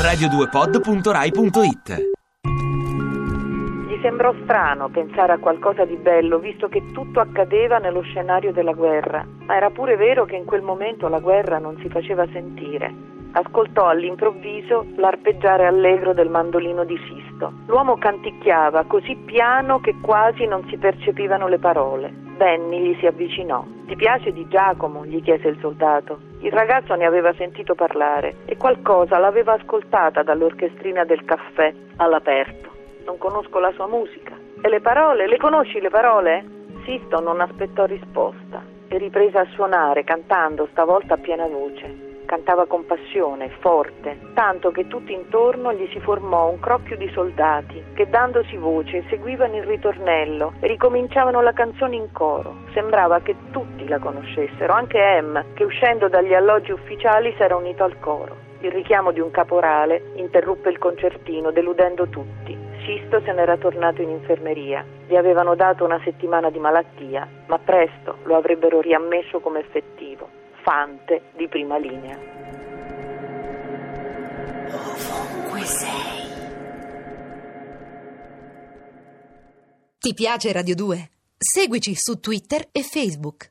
radio2pod.rai.it Gli sembrò strano pensare a qualcosa di bello, visto che tutto accadeva nello scenario della guerra, ma era pure vero che in quel momento la guerra non si faceva sentire. Ascoltò all'improvviso l'arpeggiare allegro del mandolino di Sisto. L'uomo canticchiava così piano che quasi non si percepivano le parole. Benny gli si avvicinò. Ti piace di Giacomo? gli chiese il soldato. Il ragazzo ne aveva sentito parlare e qualcosa l'aveva ascoltata dall'orchestrina del caffè all'aperto. Non conosco la sua musica. E le parole? Le conosci le parole? Sisto non aspettò risposta e riprese a suonare, cantando stavolta a piena voce. Cantava con passione, forte, tanto che tutto intorno gli si formò un crocchio di soldati che dandosi voce seguivano il ritornello e ricominciavano la canzone in coro. Sembrava che tutti la conoscessero, anche Em, che uscendo dagli alloggi ufficiali si era unito al coro. Il richiamo di un caporale interruppe il concertino, deludendo tutti. Sisto se n'era tornato in infermeria. Gli avevano dato una settimana di malattia, ma presto lo avrebbero riammesso come effettivo. Fante di prima linea. Ovunque sei. Ti piace Radio 2? Seguici su Twitter e Facebook.